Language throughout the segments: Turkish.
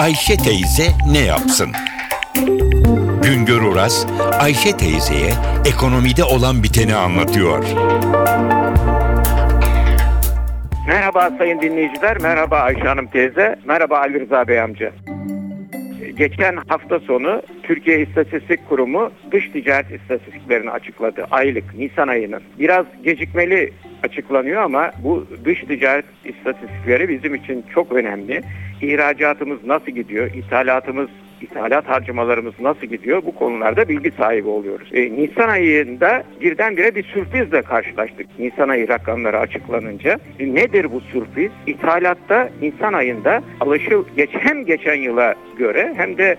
Ayşe teyze ne yapsın? Güngör Oras, Ayşe teyzeye ekonomide olan biteni anlatıyor. Merhaba sayın dinleyiciler, merhaba Ayşe Hanım teyze, merhaba Ali Rıza Bey amca. Geçen hafta sonu Türkiye İstatistik Kurumu dış ticaret istatistiklerini açıkladı aylık Nisan ayının. Biraz gecikmeli açıklanıyor ama bu dış ticaret istatistikleri bizim için çok önemli. İhracatımız nasıl gidiyor, ithalatımız ithalat harcamalarımız nasıl gidiyor bu konularda bilgi sahibi oluyoruz. E, Nisan ayında birdenbire bir sürprizle karşılaştık. Nisan ayı rakamları açıklanınca. E, nedir bu sürpriz? İthalatta Nisan ayında alışıl geçen geçen yıla göre hem de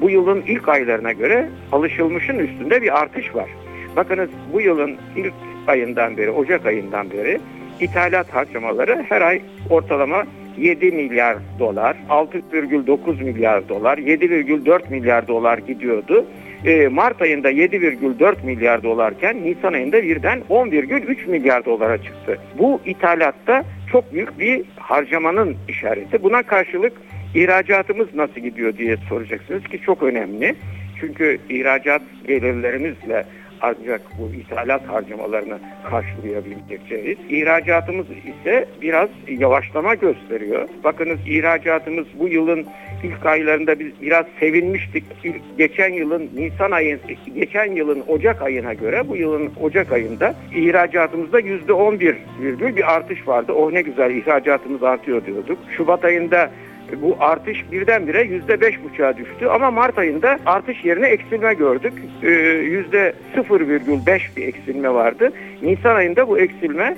bu yılın ilk aylarına göre alışılmışın üstünde bir artış var. Bakınız bu yılın ilk ayından beri, Ocak ayından beri ithalat harcamaları her ay ortalama 7 milyar dolar, 6,9 milyar dolar, 7,4 milyar dolar gidiyordu. E, Mart ayında 7,4 milyar dolarken Nisan ayında birden 10,3 milyar dolara çıktı. Bu ithalatta çok büyük bir harcamanın işareti. Buna karşılık ihracatımız nasıl gidiyor diye soracaksınız ki çok önemli. Çünkü ihracat gelirlerimizle ancak bu ithalat harcamalarını karşılayabileceğiz. İhracatımız ise biraz yavaşlama gösteriyor. Bakınız ihracatımız bu yılın ilk aylarında biz biraz sevinmiştik. Geçen yılın Nisan ayın, geçen yılın Ocak ayına göre bu yılın Ocak ayında ihracatımızda yüzde on bir virgül bir artış vardı. Oh ne güzel ihracatımız artıyor diyorduk. Şubat ayında bu artış birdenbire yüzde beş buçuğa düştü ama Mart ayında artış yerine eksilme gördük. Ee, yüzde 0,5 bir eksilme vardı. Nisan ayında bu eksilme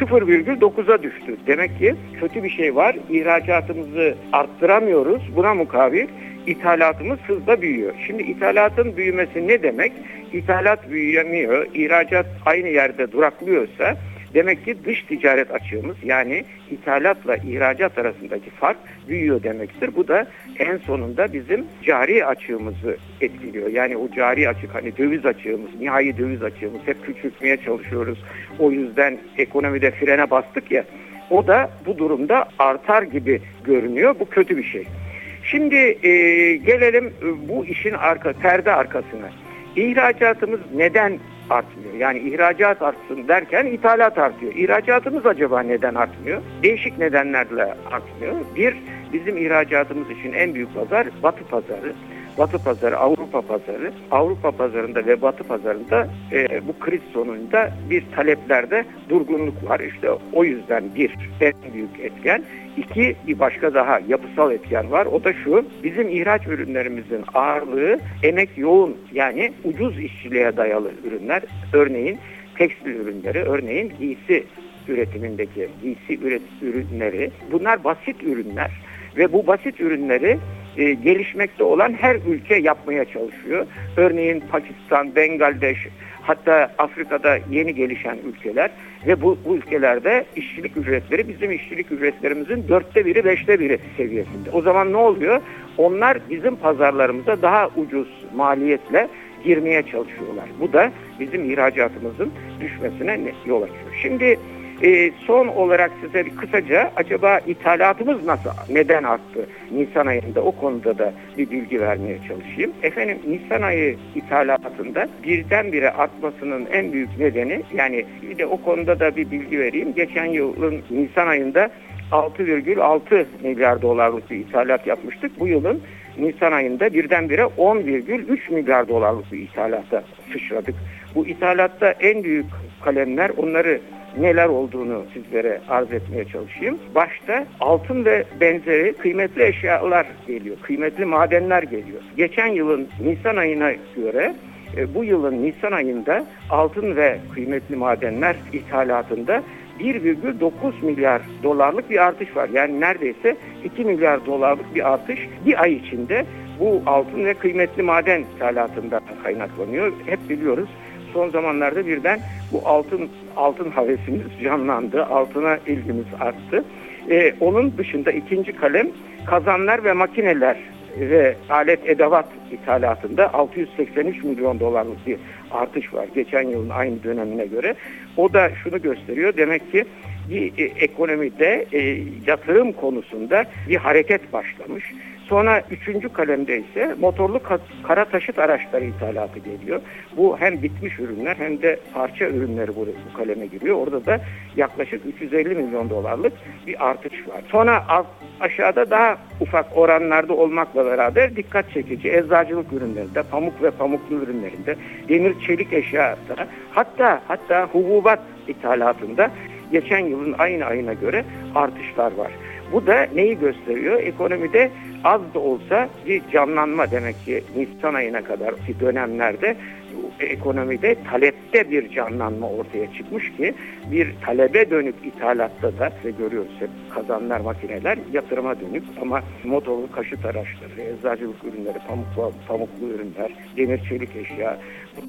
0,9'a düştü. Demek ki kötü bir şey var. İhracatımızı arttıramıyoruz. Buna mukabil ithalatımız hızla büyüyor. Şimdi ithalatın büyümesi ne demek? İthalat büyüyemiyor, ihracat aynı yerde duraklıyorsa Demek ki dış ticaret açığımız yani ithalatla ihracat arasındaki fark büyüyor demektir. Bu da en sonunda bizim cari açığımızı etkiliyor. Yani o cari açık hani döviz açığımız, nihai döviz açığımız hep küçültmeye çalışıyoruz. O yüzden ekonomide frene bastık ya. O da bu durumda artar gibi görünüyor. Bu kötü bir şey. Şimdi e, gelelim e, bu işin arka perde arkasına. İhracatımız neden artmıyor? Yani ihracat artsın derken ithalat artıyor. İhracatımız acaba neden artmıyor? Değişik nedenlerle artmıyor. Bir, bizim ihracatımız için en büyük pazar Batı pazarı. Batı pazarı, Avrupa pazarı. Avrupa pazarında ve Batı pazarında e, bu kriz sonunda bir taleplerde durgunluk var. İşte o yüzden bir en büyük etken. İki bir başka daha yapısal etken var. O da şu. Bizim ihraç ürünlerimizin ağırlığı emek yoğun yani ucuz işçiliğe dayalı ürünler. Örneğin tekstil ürünleri, örneğin giysi üretimindeki giysi üret ürünleri. Bunlar basit ürünler ve bu basit ürünleri e, gelişmekte olan her ülke yapmaya çalışıyor. Örneğin Pakistan, Bangladeş, hatta Afrika'da yeni gelişen ülkeler ve bu, bu ülkelerde işçilik ücretleri bizim işçilik ücretlerimizin dörtte biri, beşte biri seviyesinde. O zaman ne oluyor? Onlar bizim pazarlarımıza daha ucuz maliyetle girmeye çalışıyorlar. Bu da bizim ihracatımızın düşmesine yol açıyor. Şimdi e, son olarak size bir kısaca acaba ithalatımız nasıl, neden arttı Nisan ayında o konuda da bir bilgi vermeye çalışayım. Efendim Nisan ayı ithalatında birdenbire artmasının en büyük nedeni yani bir de o konuda da bir bilgi vereyim. Geçen yılın Nisan ayında 6,6 milyar dolarlık bir ithalat yapmıştık. Bu yılın Nisan ayında birdenbire 10,3 milyar dolarlık bir ithalata sıçradık. Bu ithalatta en büyük kalemler onları neler olduğunu sizlere arz etmeye çalışayım. Başta altın ve benzeri kıymetli eşyalar geliyor. Kıymetli madenler geliyor. Geçen yılın Nisan ayına göre e, bu yılın Nisan ayında altın ve kıymetli madenler ithalatında 1,9 milyar dolarlık bir artış var. Yani neredeyse 2 milyar dolarlık bir artış bir ay içinde bu altın ve kıymetli maden ithalatından kaynaklanıyor. Hep biliyoruz son zamanlarda birden bu altın altın havesimiz canlandı. Altına ilgimiz arttı. Ee, onun dışında ikinci kalem kazanlar ve makineler ve alet edevat ithalatında 683 milyon dolarlık bir artış var geçen yılın aynı dönemine göre. O da şunu gösteriyor demek ki bir e, ekonomide e, yatırım konusunda bir hareket başlamış Sonra üçüncü kalemde ise motorlu ka- kara taşıt araçları ithalatı geliyor. Bu hem bitmiş ürünler hem de parça ürünleri bu, bu kaleme giriyor. Orada da yaklaşık 350 milyon dolarlık bir artış var. Sonra aşağıda daha ufak oranlarda olmakla beraber dikkat çekici eczacılık ürünlerinde, pamuk ve pamuklu ürünlerinde, demir çelik eşyada, hatta hatta hububat ithalatında geçen yılın aynı ayına göre artışlar var. Bu da neyi gösteriyor? Ekonomide az da olsa bir canlanma demek ki Nisan ayına kadar ki dönemlerde ekonomide talepte bir canlanma ortaya çıkmış ki bir talebe dönük ithalatta da ve görüyoruz hep kazanlar makineler yatırıma dönük ama motorlu kaşıt araçları, eczacılık ürünleri, pamuk, pamuklu ürünler, demir çelik eşya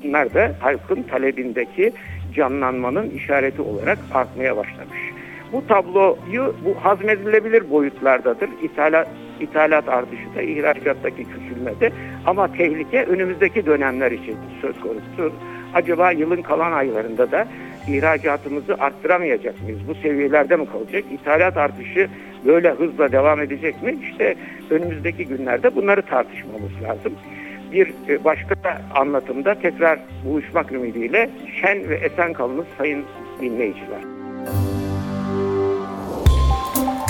bunlar da halkın talebindeki canlanmanın işareti olarak artmaya başlamış. Bu tabloyu bu hazmedilebilir boyutlardadır. İthalat, ithalat artışı da ihracattaki küçülmede ama tehlike önümüzdeki dönemler için söz konusu. Acaba yılın kalan aylarında da ihracatımızı arttıramayacak mıyız? Bu seviyelerde mi kalacak? İthalat artışı böyle hızla devam edecek mi? İşte önümüzdeki günlerde bunları tartışmamız lazım. Bir başka anlatımda tekrar buluşmak ümidiyle şen ve esen kalınız sayın dinleyiciler.